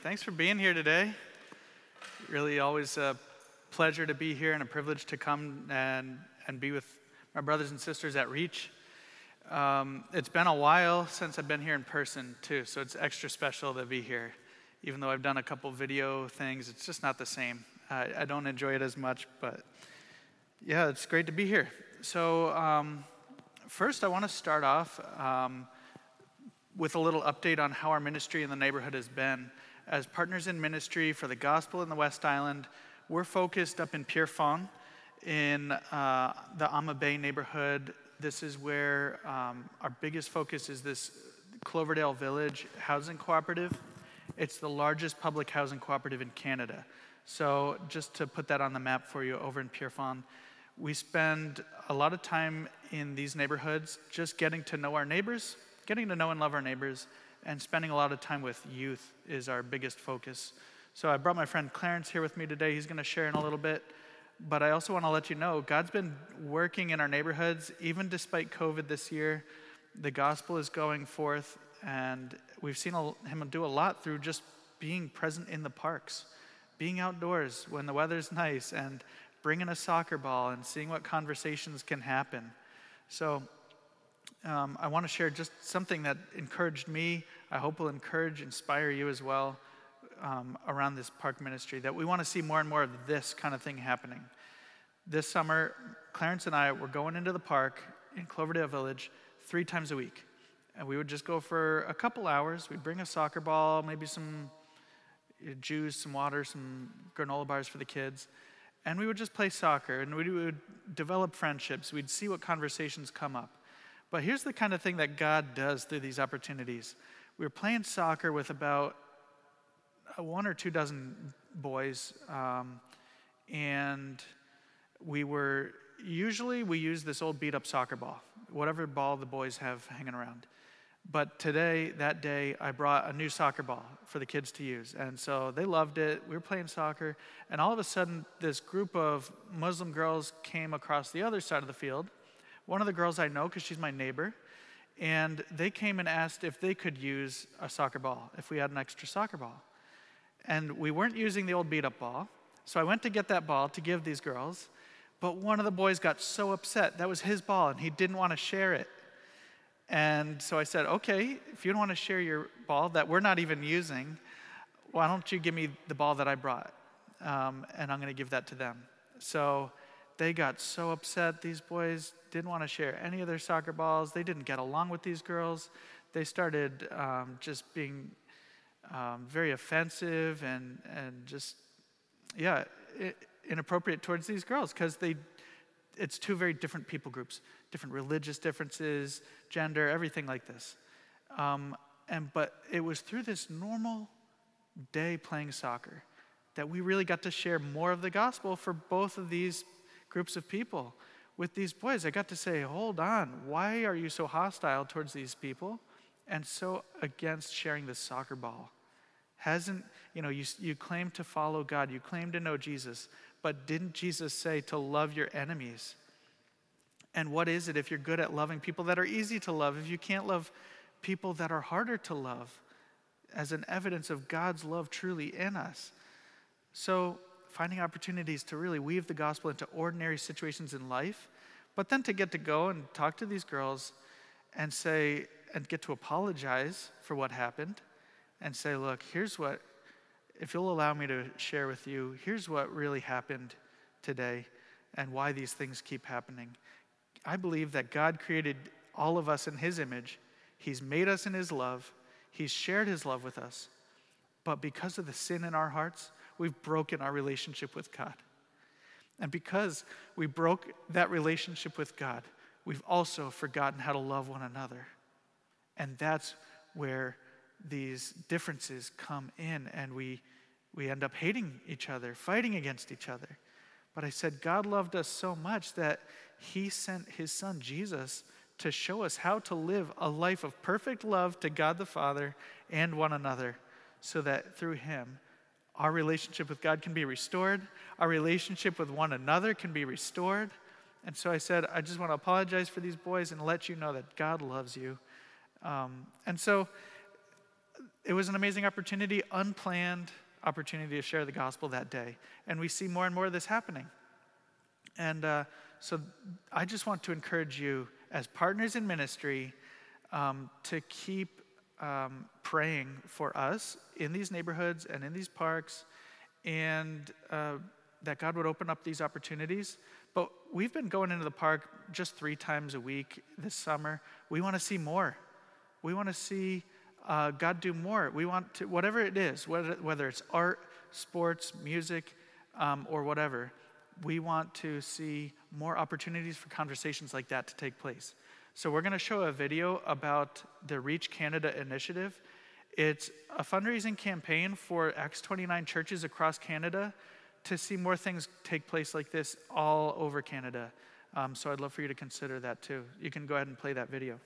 Thanks for being here today. Really, always a pleasure to be here and a privilege to come and, and be with my brothers and sisters at Reach. Um, it's been a while since I've been here in person, too, so it's extra special to be here. Even though I've done a couple video things, it's just not the same. I, I don't enjoy it as much, but yeah, it's great to be here. So, um, first, I want to start off. Um, with a little update on how our ministry in the neighborhood has been. As partners in ministry for the gospel in the West Island, we're focused up in Pierrefonds in uh, the Ama Bay neighborhood. This is where um, our biggest focus is this Cloverdale Village Housing Cooperative. It's the largest public housing cooperative in Canada. So, just to put that on the map for you over in Pierrefonds, we spend a lot of time in these neighborhoods just getting to know our neighbors, getting to know and love our neighbors and spending a lot of time with youth is our biggest focus. So I brought my friend Clarence here with me today. He's going to share in a little bit. But I also want to let you know God's been working in our neighborhoods, even despite COVID this year. The gospel is going forth, and we've seen Him do a lot through just being present in the parks, being outdoors when the weather's nice, and bringing a soccer ball and seeing what conversations can happen. So um, I want to share just something that encouraged me. I hope will encourage, inspire you as well um, around this park ministry. That we want to see more and more of this kind of thing happening. This summer, Clarence and I were going into the park in Cloverdale Village three times a week. And we would just go for a couple hours. We'd bring a soccer ball, maybe some juice, some water, some granola bars for the kids. And we would just play soccer and we would develop friendships. We'd see what conversations come up. But here's the kind of thing that God does through these opportunities. We were playing soccer with about one or two dozen boys, um, and we were usually we use this old beat up soccer ball, whatever ball the boys have hanging around. But today, that day, I brought a new soccer ball for the kids to use. And so they loved it. We were playing soccer. And all of a sudden, this group of Muslim girls came across the other side of the field one of the girls I know because she's my neighbor, and they came and asked if they could use a soccer ball, if we had an extra soccer ball. And we weren't using the old beat up ball, so I went to get that ball to give these girls, but one of the boys got so upset. That was his ball, and he didn't want to share it. And so I said, okay, if you don't want to share your ball that we're not even using, why don't you give me the ball that I brought? Um, and I'm going to give that to them. So they got so upset. These boys didn't want to share any of their soccer balls. They didn't get along with these girls. They started um, just being um, very offensive and, and just, yeah, inappropriate towards these girls because they, it's two very different people groups, different religious differences, gender, everything like this. Um, and but it was through this normal day playing soccer that we really got to share more of the gospel for both of these groups of people. With these boys, I got to say, hold on, why are you so hostile towards these people and so against sharing the soccer ball? Hasn't, you know, you, you claim to follow God, you claim to know Jesus, but didn't Jesus say to love your enemies? And what is it if you're good at loving people that are easy to love, if you can't love people that are harder to love as an evidence of God's love truly in us? So finding opportunities to really weave the gospel into ordinary situations in life, but then to get to go and talk to these girls and say, and get to apologize for what happened and say, look, here's what, if you'll allow me to share with you, here's what really happened today and why these things keep happening. I believe that God created all of us in His image, He's made us in His love, He's shared His love with us. But because of the sin in our hearts, we've broken our relationship with God. And because we broke that relationship with God, we've also forgotten how to love one another. And that's where these differences come in, and we, we end up hating each other, fighting against each other. But I said, God loved us so much that He sent His Son, Jesus, to show us how to live a life of perfect love to God the Father and one another, so that through Him, our relationship with God can be restored, our relationship with one another can be restored. And so I said, I just want to apologize for these boys and let you know that God loves you. Um, and so it was an amazing opportunity, unplanned opportunity to share the gospel that day. And we see more and more of this happening. And uh, so I just want to encourage you, as partners in ministry, um, to keep um, praying for us in these neighborhoods and in these parks, and uh, that God would open up these opportunities. But we've been going into the park just three times a week this summer. We want to see more. We want to see uh, God do more. We want to, whatever it is, whether, whether it's art, sports, music, um, or whatever, we want to see more opportunities for conversations like that to take place. So, we're going to show a video about the Reach Canada initiative. It's a fundraising campaign for Acts 29 churches across Canada to see more things take place like this all over Canada. Um, so, I'd love for you to consider that too. You can go ahead and play that video.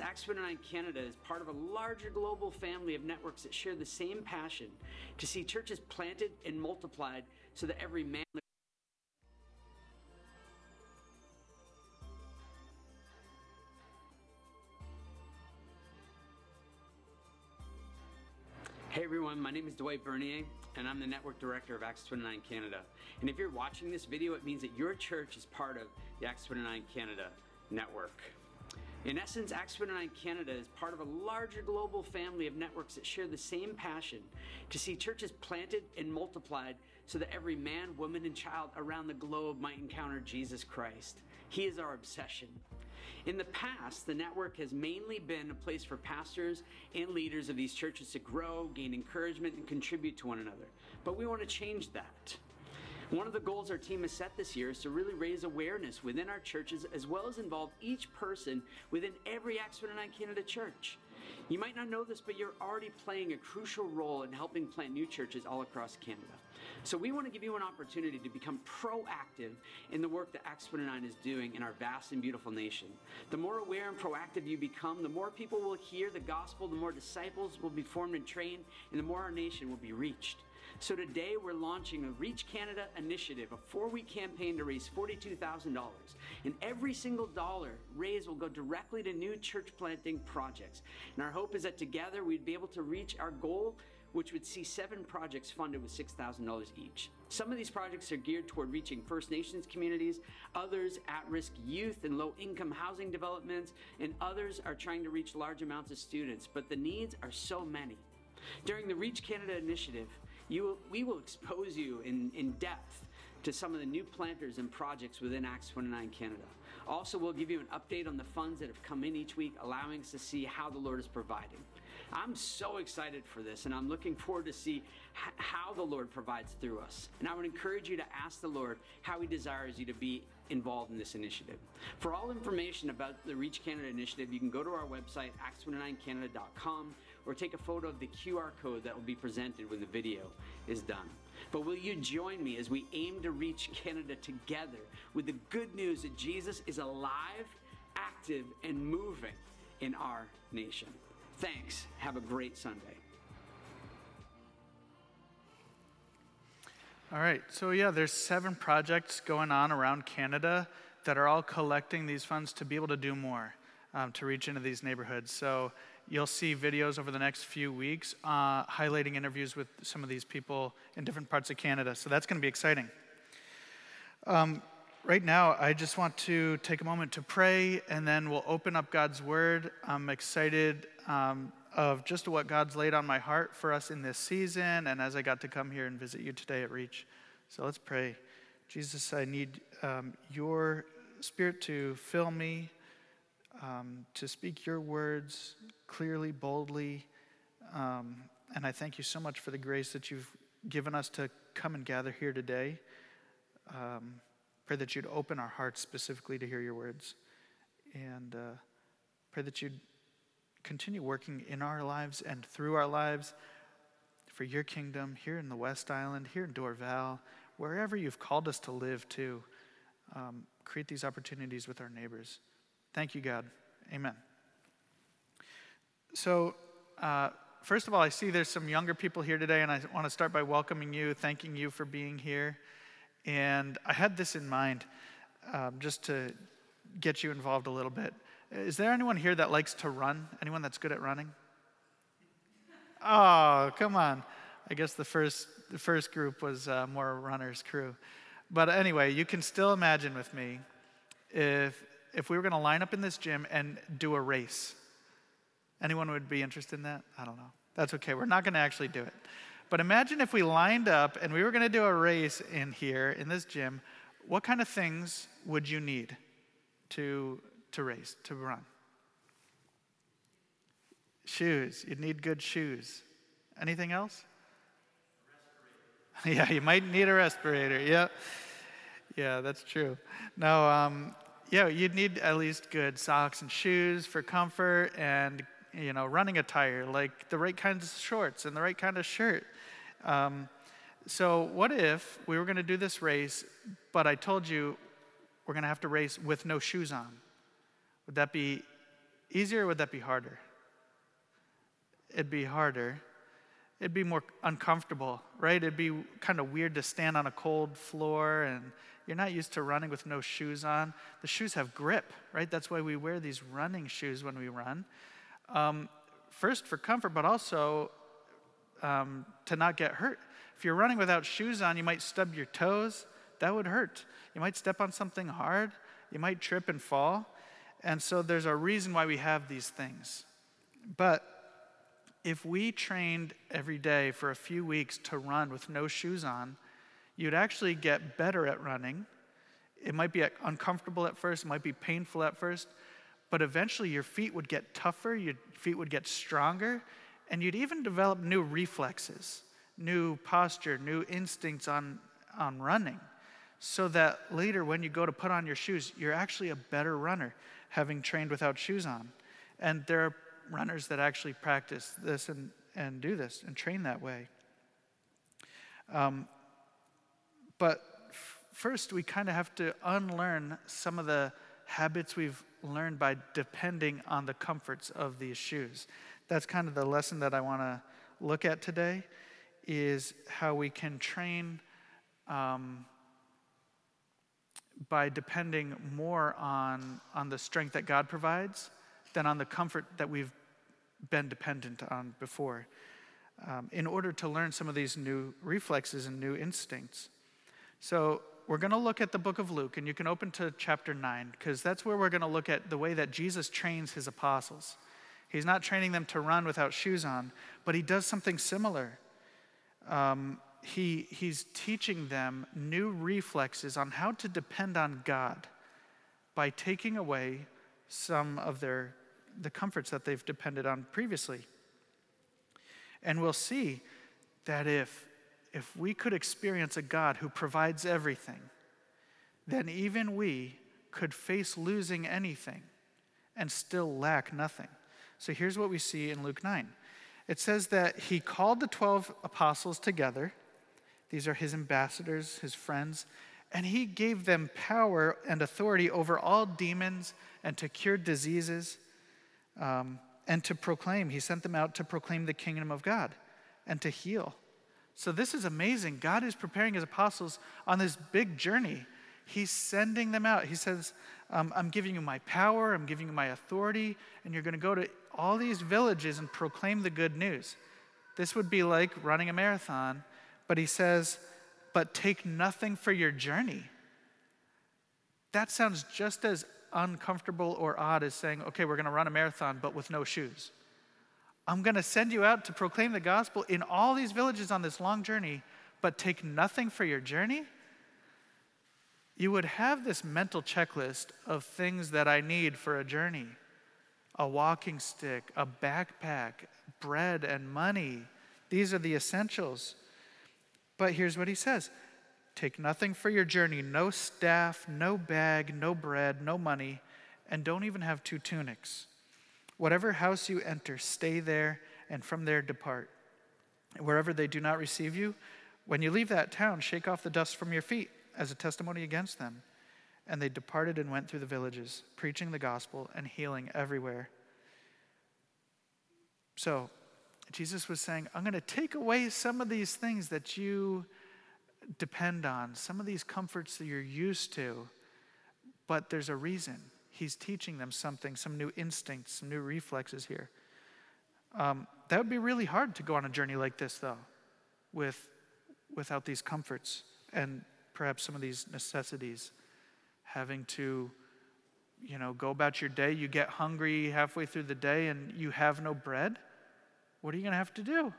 Acts 29 Canada is part of a larger global family of networks that share the same passion to see churches planted and multiplied so that every man. Hey everyone, my name is Dwight Bernier, and I'm the Network Director of Acts 29 Canada. And if you're watching this video, it means that your church is part of the Acts 29 Canada network. In essence, Acts 29 Canada is part of a larger global family of networks that share the same passion to see churches planted and multiplied so that every man, woman, and child around the globe might encounter Jesus Christ. He is our obsession. In the past, the network has mainly been a place for pastors and leaders of these churches to grow, gain encouragement, and contribute to one another. But we want to change that. One of the goals our team has set this year is to really raise awareness within our churches as well as involve each person within every Acts 29 Canada church. You might not know this, but you're already playing a crucial role in helping plant new churches all across Canada. So we want to give you an opportunity to become proactive in the work that Acts 29 is doing in our vast and beautiful nation. The more aware and proactive you become, the more people will hear the gospel, the more disciples will be formed and trained, and the more our nation will be reached. So today we're launching a Reach Canada initiative, a four week campaign to raise $42,000. And every single dollar raised will go directly to new church planting projects. And our hope is that together we'd be able to reach our goal which would see seven projects funded with $6,000 each. Some of these projects are geared toward reaching First Nations communities, others at risk youth and low income housing developments, and others are trying to reach large amounts of students. But the needs are so many. During the Reach Canada initiative, you, we will expose you in, in depth to some of the new planters and projects within Acts 29 Canada. Also, we'll give you an update on the funds that have come in each week, allowing us to see how the Lord is providing. I'm so excited for this, and I'm looking forward to see h- how the Lord provides through us. And I would encourage you to ask the Lord how He desires you to be involved in this initiative. For all information about the Reach Canada initiative, you can go to our website, acts29canada.com, or take a photo of the QR code that will be presented when the video is done. But will you join me as we aim to reach Canada together with the good news that Jesus is alive, active, and moving in our nation? Thanks. Have a great Sunday. All right. So yeah, there's seven projects going on around Canada that are all collecting these funds to be able to do more, um, to reach into these neighborhoods. So you'll see videos over the next few weeks uh, highlighting interviews with some of these people in different parts of Canada. So that's going to be exciting. Um, right now, I just want to take a moment to pray, and then we'll open up God's Word. I'm excited um, of just what God's laid on my heart for us in this season, and as I got to come here and visit you today at Reach. So let's pray. Jesus, I need um, your Spirit to fill me, um, to speak your words clearly, boldly. Um, and I thank you so much for the grace that you've given us to come and gather here today. Um, pray that you'd open our hearts specifically to hear your words. And uh, pray that you'd continue working in our lives and through our lives for your kingdom here in the West Island, here in Dorval, wherever you've called us to live to. Um, create these opportunities with our neighbors. Thank you, God. Amen. So, uh, first of all, I see there's some younger people here today, and I want to start by welcoming you, thanking you for being here. And I had this in mind um, just to get you involved a little bit. Is there anyone here that likes to run? Anyone that's good at running? Oh, come on. I guess the first, the first group was uh, more runners' crew. But anyway, you can still imagine with me if, if we were going to line up in this gym and do a race. Anyone would be interested in that? I don't know. That's okay. We're not going to actually do it. But imagine if we lined up and we were going to do a race in here in this gym. What kind of things would you need to, to race, to run? Shoes. You'd need good shoes. Anything else? yeah, you might need a respirator. Yeah. Yeah, that's true. No, um, yeah, you'd need at least good socks and shoes for comfort and, you know, running attire, like the right kinds of shorts and the right kind of shirt. Um, so, what if we were going to do this race, but I told you we're going to have to race with no shoes on? Would that be easier or would that be harder? It'd be harder. It'd be more uncomfortable, right? It'd be kind of weird to stand on a cold floor and you're not used to running with no shoes on. The shoes have grip, right? That's why we wear these running shoes when we run. Um, first for comfort, but also um, to not get hurt. If you're running without shoes on, you might stub your toes. That would hurt. You might step on something hard. You might trip and fall. And so there's a reason why we have these things. But if we trained every day for a few weeks to run with no shoes on, you'd actually get better at running. It might be uncomfortable at first, it might be painful at first, but eventually your feet would get tougher, your feet would get stronger, and you'd even develop new reflexes, new posture, new instincts on, on running, so that later when you go to put on your shoes, you're actually a better runner having trained without shoes on. And there are runners that actually practice this and, and do this and train that way. Um, but f- first, we kind of have to unlearn some of the habits we've learned by depending on the comforts of these shoes. That's kind of the lesson that I want to look at today is how we can train um, by depending more on, on the strength that God provides than on the comfort that we've been dependent on before um, in order to learn some of these new reflexes and new instincts. So, we're going to look at the book of Luke, and you can open to chapter 9, because that's where we're going to look at the way that Jesus trains his apostles. He's not training them to run without shoes on, but he does something similar. Um, he, he's teaching them new reflexes on how to depend on God by taking away some of their the comforts that they've depended on previously. And we'll see that if, if we could experience a God who provides everything, then even we could face losing anything and still lack nothing. So here's what we see in Luke 9 it says that he called the 12 apostles together. These are his ambassadors, his friends, and he gave them power and authority over all demons and to cure diseases um, and to proclaim. He sent them out to proclaim the kingdom of God and to heal. So, this is amazing. God is preparing his apostles on this big journey. He's sending them out. He says, um, I'm giving you my power, I'm giving you my authority, and you're going to go to all these villages and proclaim the good news. This would be like running a marathon, but he says, But take nothing for your journey. That sounds just as uncomfortable or odd as saying, okay, we're going to run a marathon, but with no shoes. I'm going to send you out to proclaim the gospel in all these villages on this long journey, but take nothing for your journey? You would have this mental checklist of things that I need for a journey a walking stick, a backpack, bread, and money. These are the essentials. But here's what he says Take nothing for your journey no staff, no bag, no bread, no money, and don't even have two tunics. Whatever house you enter, stay there, and from there depart. Wherever they do not receive you, when you leave that town, shake off the dust from your feet as a testimony against them. And they departed and went through the villages, preaching the gospel and healing everywhere. So, Jesus was saying, I'm going to take away some of these things that you depend on, some of these comforts that you're used to, but there's a reason. He's teaching them something, some new instincts, some new reflexes here. Um, that would be really hard to go on a journey like this, though, with, without these comforts and perhaps some of these necessities. Having to, you know, go about your day, you get hungry halfway through the day and you have no bread. What are you going to have to do?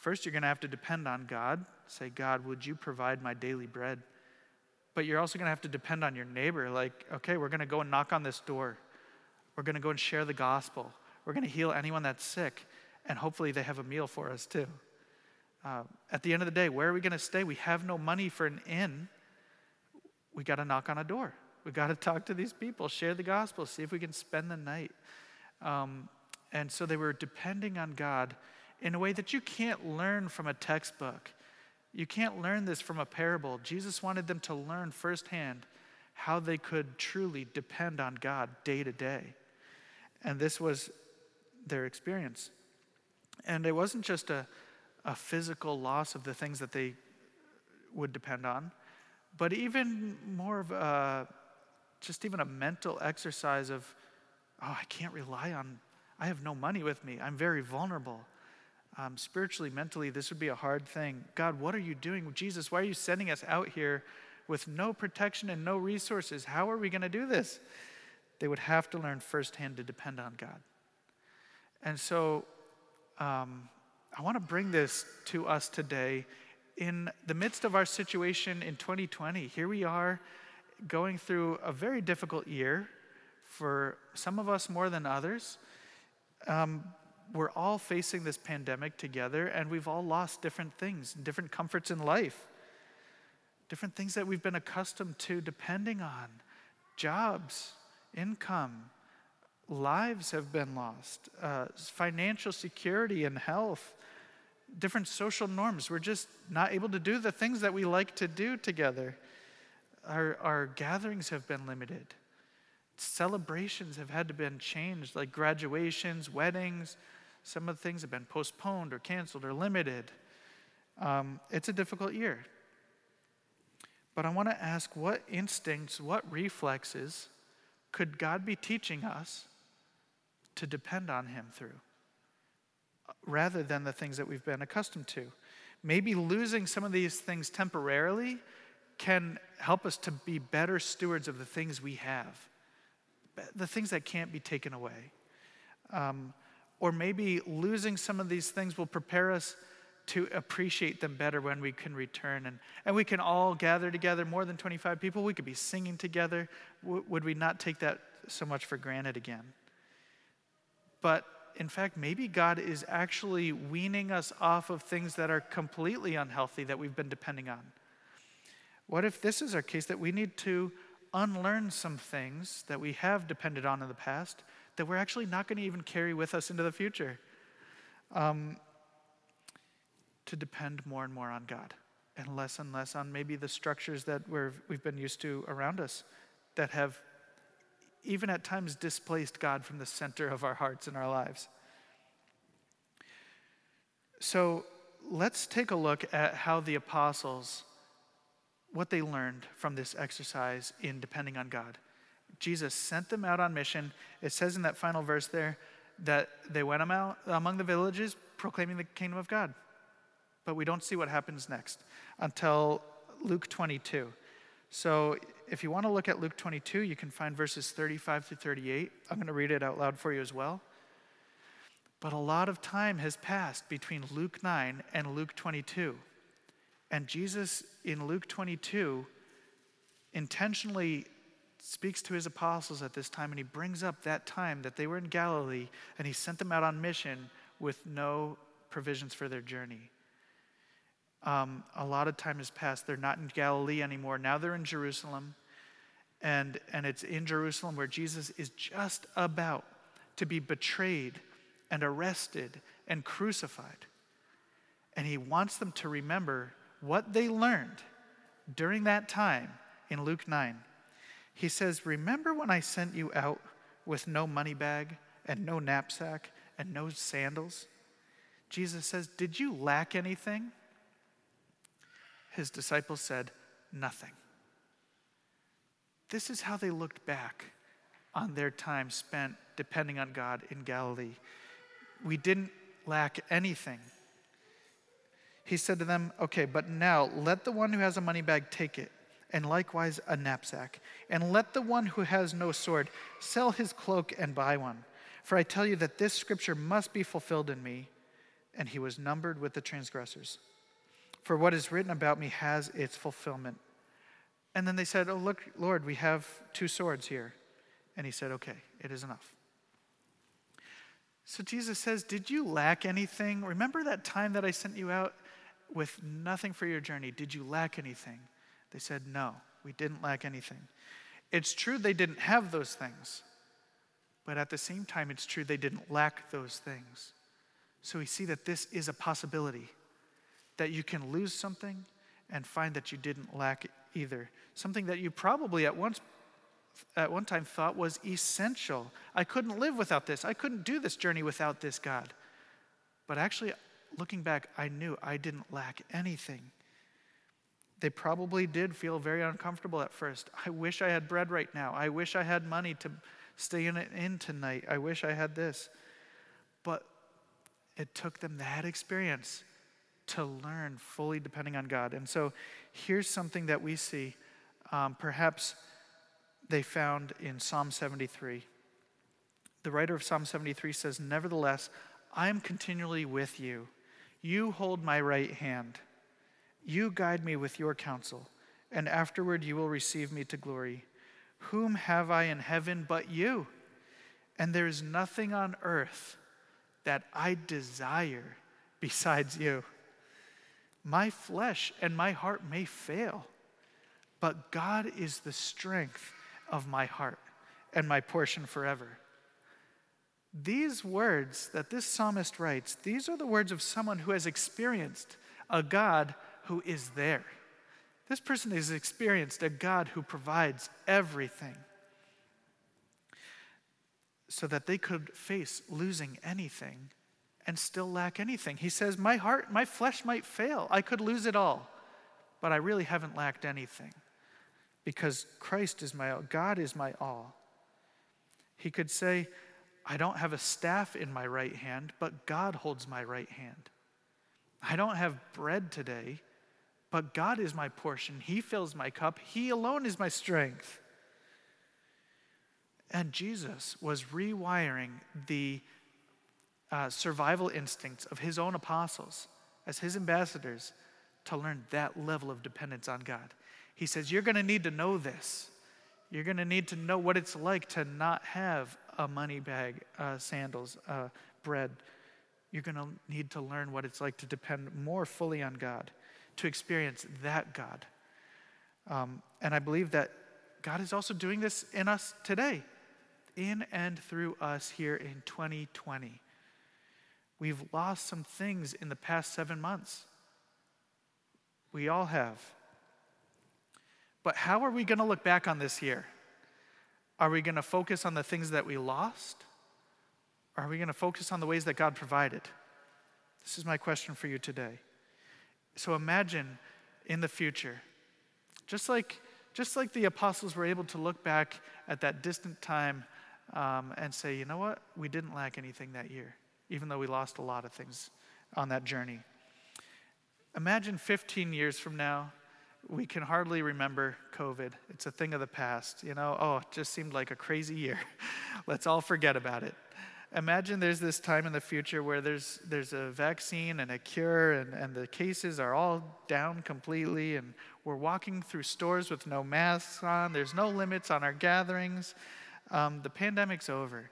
First, you're going to have to depend on God. Say, God, would you provide my daily bread? But you're also going to have to depend on your neighbor. Like, okay, we're going to go and knock on this door. We're going to go and share the gospel. We're going to heal anyone that's sick. And hopefully, they have a meal for us too. Uh, at the end of the day, where are we going to stay? We have no money for an inn. We got to knock on a door. We got to talk to these people, share the gospel, see if we can spend the night. Um, and so they were depending on God in a way that you can't learn from a textbook. You can't learn this from a parable. Jesus wanted them to learn firsthand how they could truly depend on God day to day. And this was their experience. And it wasn't just a, a physical loss of the things that they would depend on, but even more of a, just even a mental exercise of, oh, I can't rely on, I have no money with me. I'm very vulnerable um, spiritually, mentally, this would be a hard thing. God, what are you doing? Jesus, why are you sending us out here with no protection and no resources? How are we going to do this? They would have to learn firsthand to depend on God. And so um, I want to bring this to us today in the midst of our situation in 2020. Here we are going through a very difficult year for some of us more than others. Um, we're all facing this pandemic together and we've all lost different things, different comforts in life, different things that we've been accustomed to depending on jobs, income, lives have been lost, uh, financial security and health, different social norms. We're just not able to do the things that we like to do together. Our, our gatherings have been limited. Celebrations have had to be changed, like graduations, weddings, some of the things have been postponed or canceled or limited. Um, it's a difficult year. But I want to ask what instincts, what reflexes could God be teaching us to depend on Him through rather than the things that we've been accustomed to? Maybe losing some of these things temporarily can help us to be better stewards of the things we have, the things that can't be taken away. Um, or maybe losing some of these things will prepare us to appreciate them better when we can return. And, and we can all gather together, more than 25 people. We could be singing together. W- would we not take that so much for granted again? But in fact, maybe God is actually weaning us off of things that are completely unhealthy that we've been depending on. What if this is our case that we need to unlearn some things that we have depended on in the past that we're actually not going to even carry with us into the future. Um, to depend more and more on God and less and less on maybe the structures that we we've been used to around us that have even at times displaced God from the center of our hearts and our lives. So let's take a look at how the apostles, what they learned from this exercise in depending on God. Jesus sent them out on mission. It says in that final verse there that they went among the villages proclaiming the kingdom of God. But we don't see what happens next until Luke 22. So if you want to look at Luke 22, you can find verses 35 through 38. I'm going to read it out loud for you as well. But a lot of time has passed between Luke 9 and Luke 22. And Jesus in Luke 22 intentionally speaks to his apostles at this time and he brings up that time that they were in Galilee and he sent them out on mission with no provisions for their journey. Um, a lot of time has passed. They're not in Galilee anymore. Now they're in Jerusalem. And, and it's in Jerusalem where Jesus is just about to be betrayed and arrested and crucified. And he wants them to remember what they learned during that time in Luke 9. He says, Remember when I sent you out with no money bag and no knapsack and no sandals? Jesus says, Did you lack anything? His disciples said, Nothing. This is how they looked back on their time spent depending on God in Galilee. We didn't lack anything. He said to them, Okay, but now let the one who has a money bag take it, and likewise a knapsack. And let the one who has no sword sell his cloak and buy one. For I tell you that this scripture must be fulfilled in me. And he was numbered with the transgressors. For what is written about me has its fulfillment. And then they said, Oh, look, Lord, we have two swords here. And he said, Okay, it is enough. So Jesus says, Did you lack anything? Remember that time that I sent you out with nothing for your journey? Did you lack anything? They said, No, we didn't lack anything. It's true they didn't have those things, but at the same time, it's true they didn't lack those things. So we see that this is a possibility that you can lose something and find that you didn't lack either. Something that you probably at once at one time thought was essential. I couldn't live without this. I couldn't do this journey without this God. But actually, looking back, I knew I didn't lack anything. They probably did feel very uncomfortable at first. I wish I had bread right now. I wish I had money to stay in, in tonight. I wish I had this. But it took them that experience to learn fully depending on God. And so here's something that we see. Um, perhaps they found in Psalm 73. The writer of Psalm 73 says, Nevertheless, I am continually with you. You hold my right hand. You guide me with your counsel, and afterward you will receive me to glory. Whom have I in heaven but you? And there is nothing on earth that I desire besides you. My flesh and my heart may fail, but God is the strength of my heart and my portion forever. These words that this psalmist writes, these are the words of someone who has experienced a God who is there. This person has experienced a God who provides everything so that they could face losing anything and still lack anything. He says, My heart, my flesh might fail. I could lose it all, but I really haven't lacked anything because Christ is my all, God is my all. He could say, I don't have a staff in my right hand, but God holds my right hand. I don't have bread today, but God is my portion. He fills my cup. He alone is my strength. And Jesus was rewiring the uh, survival instincts of his own apostles as his ambassadors to learn that level of dependence on God. He says, You're going to need to know this. You're going to need to know what it's like to not have a money bag, uh, sandals, uh, bread. You're going to need to learn what it's like to depend more fully on God, to experience that God. Um, and I believe that God is also doing this in us today, in and through us here in 2020. We've lost some things in the past seven months. We all have. But how are we going to look back on this year? Are we going to focus on the things that we lost? Or are we going to focus on the ways that God provided? This is my question for you today. So imagine in the future, just like, just like the apostles were able to look back at that distant time um, and say, you know what? We didn't lack anything that year, even though we lost a lot of things on that journey. Imagine 15 years from now, we can hardly remember COVID. It's a thing of the past. You know, oh, it just seemed like a crazy year. Let's all forget about it. Imagine there's this time in the future where there's, there's a vaccine and a cure, and, and the cases are all down completely, and we're walking through stores with no masks on. There's no limits on our gatherings. Um, the pandemic's over.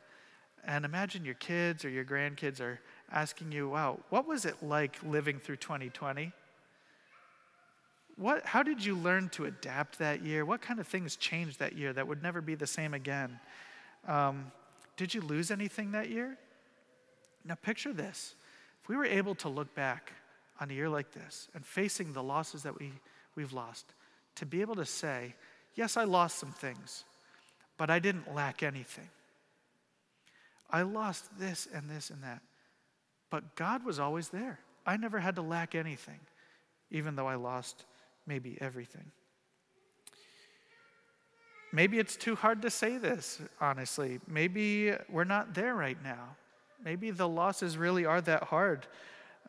And imagine your kids or your grandkids are asking you, wow, what was it like living through 2020? What, how did you learn to adapt that year? What kind of things changed that year that would never be the same again? Um, did you lose anything that year? Now, picture this. If we were able to look back on a year like this and facing the losses that we, we've lost, to be able to say, Yes, I lost some things, but I didn't lack anything. I lost this and this and that, but God was always there. I never had to lack anything, even though I lost maybe everything. Maybe it's too hard to say this, honestly. Maybe we're not there right now. Maybe the losses really are that hard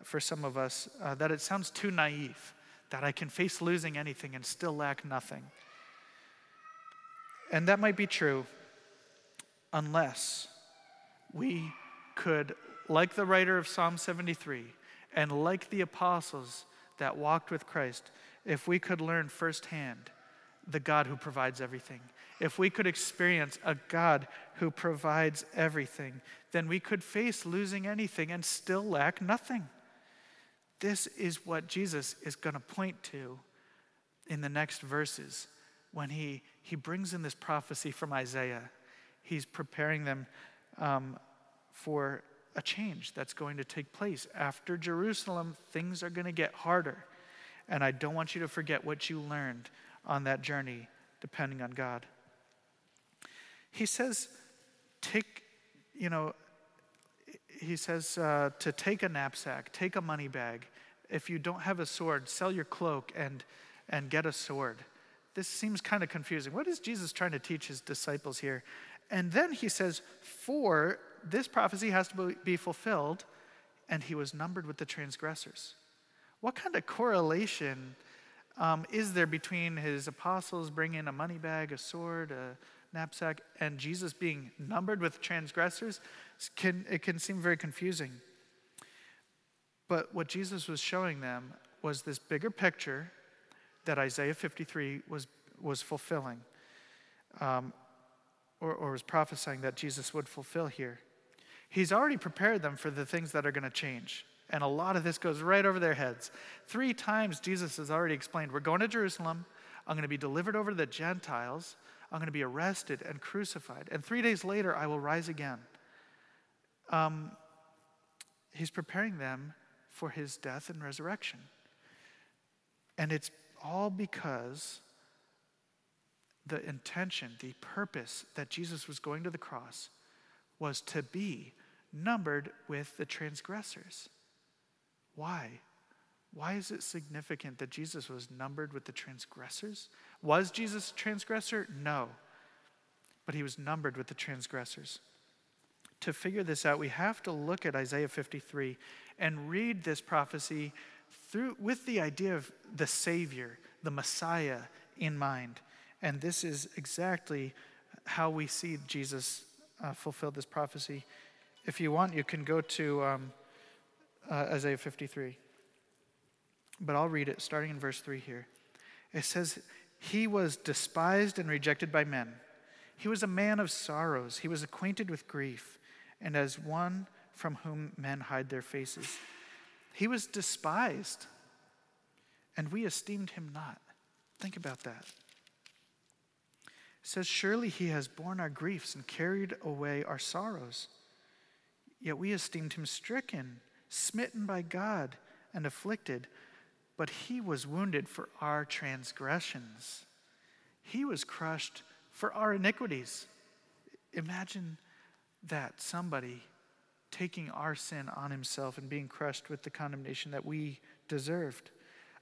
for some of us uh, that it sounds too naive that I can face losing anything and still lack nothing. And that might be true unless we could, like the writer of Psalm 73 and like the apostles that walked with Christ, if we could learn firsthand the God who provides everything, if we could experience a God who provides everything, then we could face losing anything and still lack nothing. This is what Jesus is going to point to in the next verses when he, he brings in this prophecy from Isaiah. He's preparing them um, for a change that's going to take place. After Jerusalem, things are going to get harder. And I don't want you to forget what you learned on that journey, depending on God. He says, take, you know, he says uh, to take a knapsack, take a money bag. If you don't have a sword, sell your cloak and, and get a sword. This seems kind of confusing. What is Jesus trying to teach his disciples here? And then he says, For this prophecy has to be fulfilled, and he was numbered with the transgressors. What kind of correlation um, is there between his apostles bringing a money bag, a sword, a knapsack, and Jesus being numbered with transgressors? Can, it can seem very confusing. But what Jesus was showing them was this bigger picture that Isaiah 53 was, was fulfilling, um, or, or was prophesying that Jesus would fulfill here. He's already prepared them for the things that are going to change. And a lot of this goes right over their heads. Three times Jesus has already explained we're going to Jerusalem. I'm going to be delivered over to the Gentiles. I'm going to be arrested and crucified. And three days later, I will rise again. Um, he's preparing them for his death and resurrection. And it's all because the intention, the purpose that Jesus was going to the cross was to be numbered with the transgressors. Why? Why is it significant that Jesus was numbered with the transgressors? Was Jesus a transgressor? No. But he was numbered with the transgressors. To figure this out, we have to look at Isaiah 53 and read this prophecy through, with the idea of the Savior, the Messiah, in mind. And this is exactly how we see Jesus uh, fulfill this prophecy. If you want, you can go to um, uh, Isaiah 53. But I'll read it starting in verse 3 here. It says, He was despised and rejected by men. He was a man of sorrows. He was acquainted with grief, and as one from whom men hide their faces. He was despised, and we esteemed him not. Think about that. It says, Surely he has borne our griefs and carried away our sorrows. Yet we esteemed him stricken smitten by God, and afflicted, but he was wounded for our transgressions. He was crushed for our iniquities. Imagine that somebody taking our sin on himself and being crushed with the condemnation that we deserved.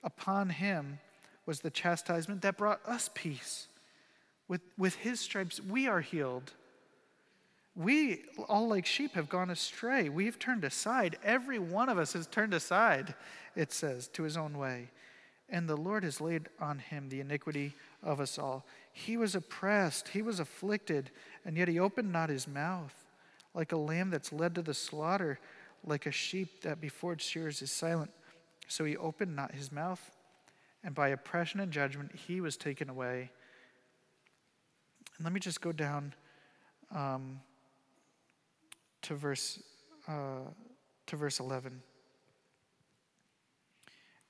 Upon him was the chastisement that brought us peace. With, with his stripes, we are healed. We, all like sheep, have gone astray. We've turned aside. Every one of us has turned aside, it says, to his own way. And the Lord has laid on him the iniquity of us all. He was oppressed, he was afflicted, and yet he opened not his mouth. Like a lamb that's led to the slaughter, like a sheep that before its shears is silent. So he opened not his mouth, and by oppression and judgment he was taken away. And let me just go down. Um, to verse, uh, to verse 11.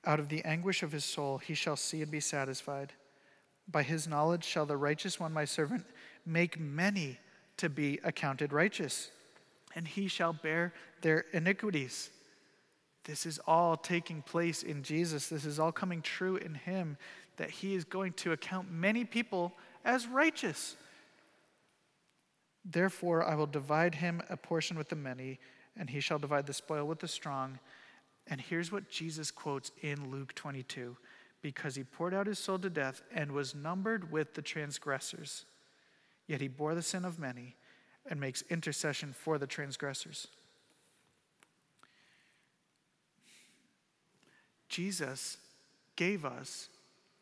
Out of the anguish of his soul he shall see and be satisfied. By his knowledge shall the righteous one, my servant, make many to be accounted righteous, and he shall bear their iniquities. This is all taking place in Jesus. This is all coming true in him. that he is going to account many people as righteous. Therefore, I will divide him a portion with the many, and he shall divide the spoil with the strong. And here's what Jesus quotes in Luke 22 because he poured out his soul to death and was numbered with the transgressors. Yet he bore the sin of many and makes intercession for the transgressors. Jesus gave us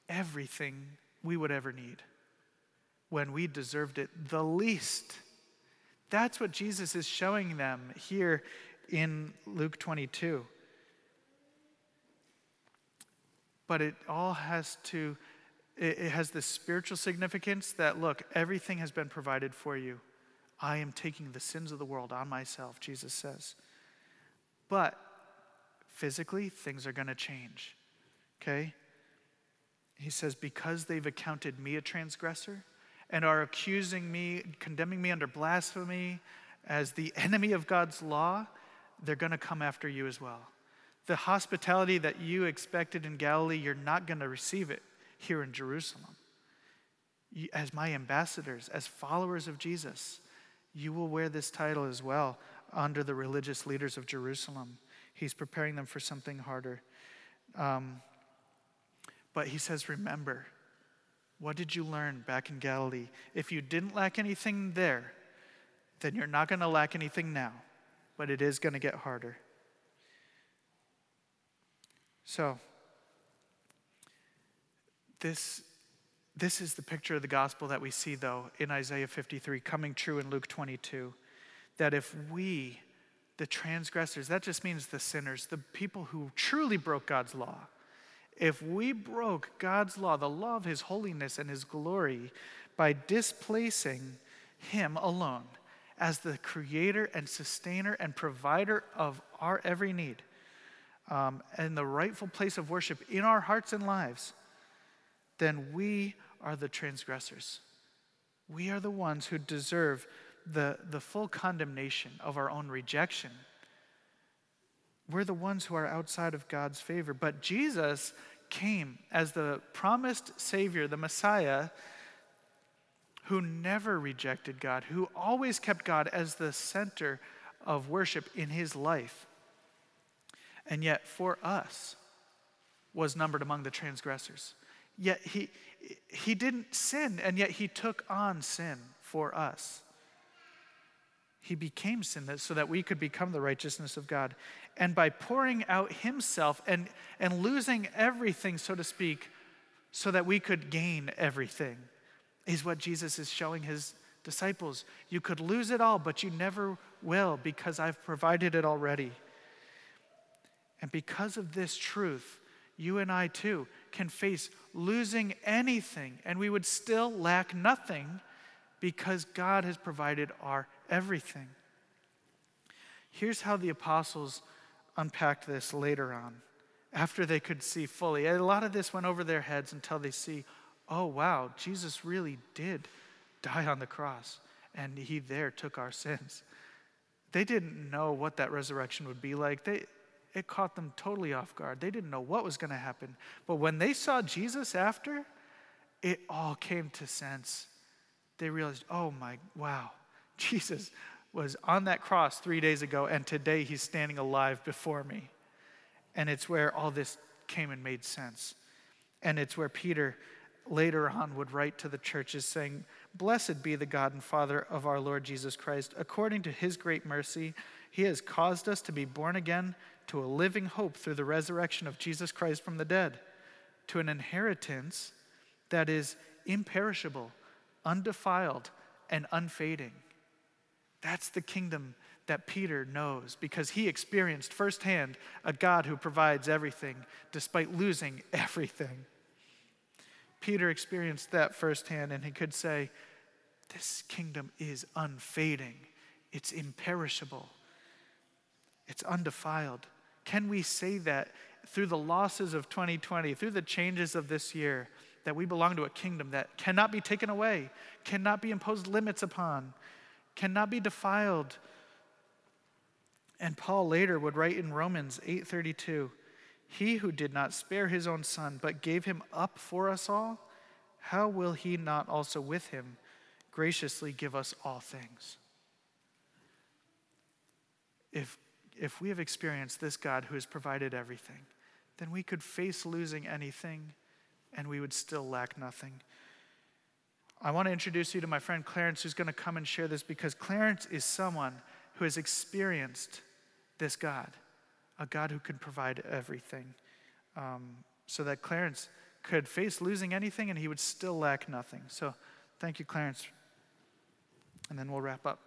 everything we would ever need when we deserved it the least. That's what Jesus is showing them here in Luke 22. But it all has to, it, has this spiritual significance that, look, everything has been provided for you. I am taking the sins of the world on myself, Jesus says. But physically, things are going to change. Okay? He says, Because they've accounted me a transgressor and are accusing me, condemning me under blasphemy as the enemy of God's law, they're going to come after you as well. The hospitality that you expected in Galilee, you're not going to receive it here in Jerusalem. As my ambassadors, as followers of Jesus, you will wear this title as well under the religious leaders of Jerusalem. He's preparing them for something harder. Um, but he says, Remember, what did you learn back in Galilee? If you didn't lack anything there, then you're not going to lack anything now, but it is going to get harder. So, this, this is the picture of the gospel that we see, though, in Isaiah 53, coming true in Luke 22. That if we, the transgressors, that just means the sinners, the people who truly broke God's law, if we broke God's law, the law of His holiness and His glory, by displacing Him alone as the creator and sustainer and provider of our every need, um, and the rightful place of worship in our hearts and lives, then we are the transgressors. We are the ones who deserve the, the full condemnation of our own rejection we're the ones who are outside of God's favor. But Jesus came as the promised Savior, the Messiah, who never rejected God, who always kept God as the center of worship in his life. And yet, for us, was numbered among the transgressors. Yet he, he didn't sin, and yet he took on sin for us. He became sin so that we could become the righteousness of God. And by pouring out himself and, and losing everything, so to speak, so that we could gain everything, is what Jesus is showing his disciples. You could lose it all, but you never will because I've provided it already. And because of this truth, you and I too can face losing anything, and we would still lack nothing because God has provided our everything. Here's how the apostles unpacked this later on, after they could see fully. A lot of this went over their heads until they see, oh, wow, Jesus really did die on the cross, and he there took our sins. They didn't know what that resurrection would be like. They, it caught them totally off guard. They didn't know what was going to happen. But when they saw Jesus after, it all came to sense. They realized, oh my, wow, Jesus was on that cross three days ago, and today he's standing alive before me. And it's where all this came and made sense. And it's where Peter later on would write to the churches saying, Blessed be the God and Father of our Lord Jesus Christ. According to his great mercy, he has caused us to be born again to a living hope through the resurrection of Jesus Christ from the dead, to an inheritance that is imperishable, undefiled, and unfading that's the kingdom that Peter knows because he experienced firsthand a God who provides everything despite losing everything. Peter experienced that firsthand, and he could say, This kingdom is unfading, it's imperishable, it's undefiled. Can we say that through the losses of 2020, through the changes of this year, that we belong to a kingdom that cannot be taken away, cannot be imposed limits upon? Cannot be defiled. And Paul later would write in Romans 8:32, He who did not spare his own son, but gave him up for us all, how will he not also with him graciously give us all things? If, if we have experienced this God who has provided everything, then we could face losing anything and we would still lack nothing. I want to introduce you to my friend Clarence, who's going to come and share this because Clarence is someone who has experienced this God, a God who can provide everything. Um, so that Clarence could face losing anything and he would still lack nothing. So thank you, Clarence. And then we'll wrap up.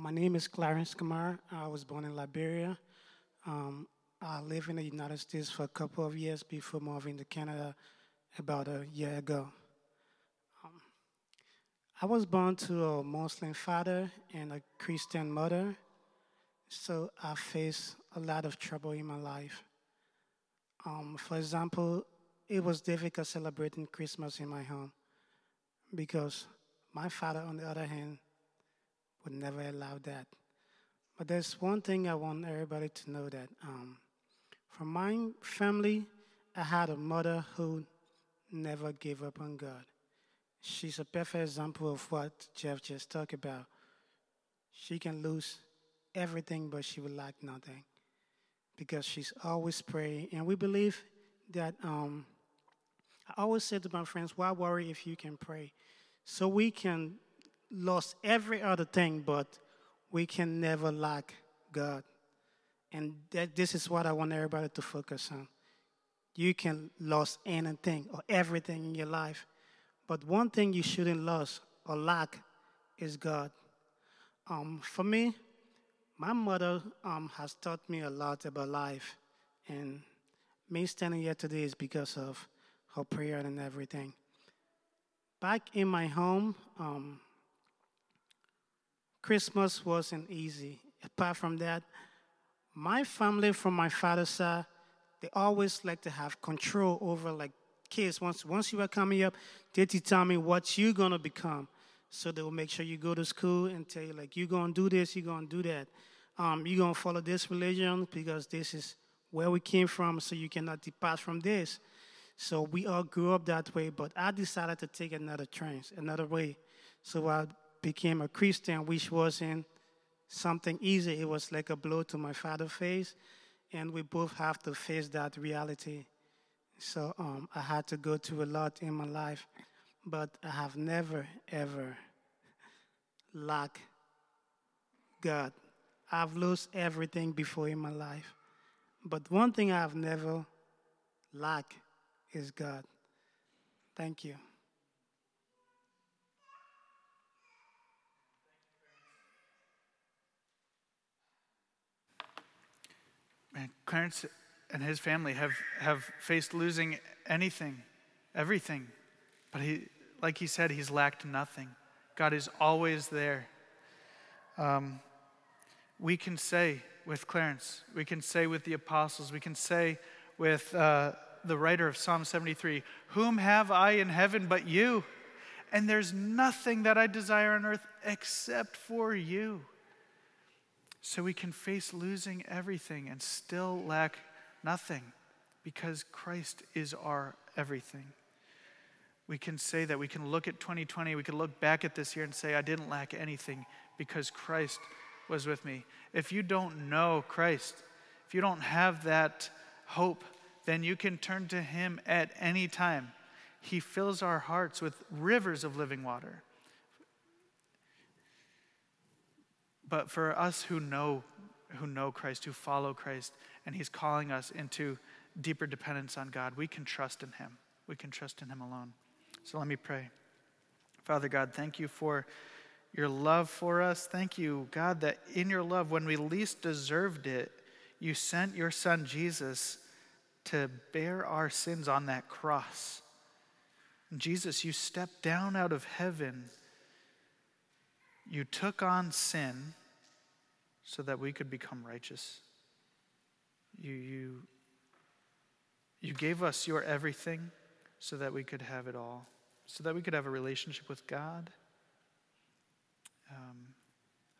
My name is Clarence Kamar. I was born in Liberia. Um, I lived in the United States for a couple of years before moving to Canada about a year ago. Um, I was born to a Muslim father and a Christian mother, so I faced a lot of trouble in my life. Um, for example, it was difficult celebrating Christmas in my home because my father, on the other hand, would never allow that. But there's one thing I want everybody to know that um, from my family, I had a mother who never gave up on God. She's a perfect example of what Jeff just talked about. She can lose everything, but she will lack nothing because she's always praying. And we believe that um, I always say to my friends, why worry if you can pray? So we can lose every other thing, but we can never lack God. And that, this is what I want everybody to focus on. You can lose anything or everything in your life, but one thing you shouldn't lose or lack is God. Um, for me, my mother um, has taught me a lot about life, and me standing here today is because of her prayer and everything. Back in my home, um, Christmas wasn't easy. Apart from that, my family from my father's side, they always like to have control over like kids. Once once you are coming up, they tell me what you're gonna become. So they will make sure you go to school and tell you like you're gonna do this, you're gonna do that. Um, you're gonna follow this religion because this is where we came from, so you cannot depart from this. So we all grew up that way, but I decided to take another trance, another way. So I became a Christian, which wasn't something easy. It was like a blow to my father's face, and we both have to face that reality. So um, I had to go through a lot in my life, but I have never, ever lacked God. I've lost everything before in my life. But one thing I've never lacked is God. Thank you. Man, Clarence and his family have, have faced losing anything, everything. But he, like he said, he's lacked nothing. God is always there. Um, we can say with Clarence, we can say with the apostles, we can say with uh, the writer of Psalm 73 Whom have I in heaven but you? And there's nothing that I desire on earth except for you. So we can face losing everything and still lack nothing because Christ is our everything. We can say that. We can look at 2020, we can look back at this year and say, I didn't lack anything because Christ was with me. If you don't know Christ, if you don't have that hope, then you can turn to Him at any time. He fills our hearts with rivers of living water. But for us who know, who know Christ, who follow Christ, and He's calling us into deeper dependence on God, we can trust in Him. We can trust in Him alone. So let me pray. Father God, thank you for your love for us. Thank you, God, that in your love, when we least deserved it, you sent your Son Jesus to bear our sins on that cross. Jesus, you stepped down out of heaven. You took on sin so that we could become righteous. You, you, you gave us your everything so that we could have it all, so that we could have a relationship with God um,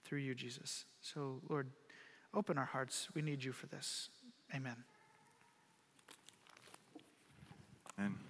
through you, Jesus. So, Lord, open our hearts. We need you for this. Amen. Amen.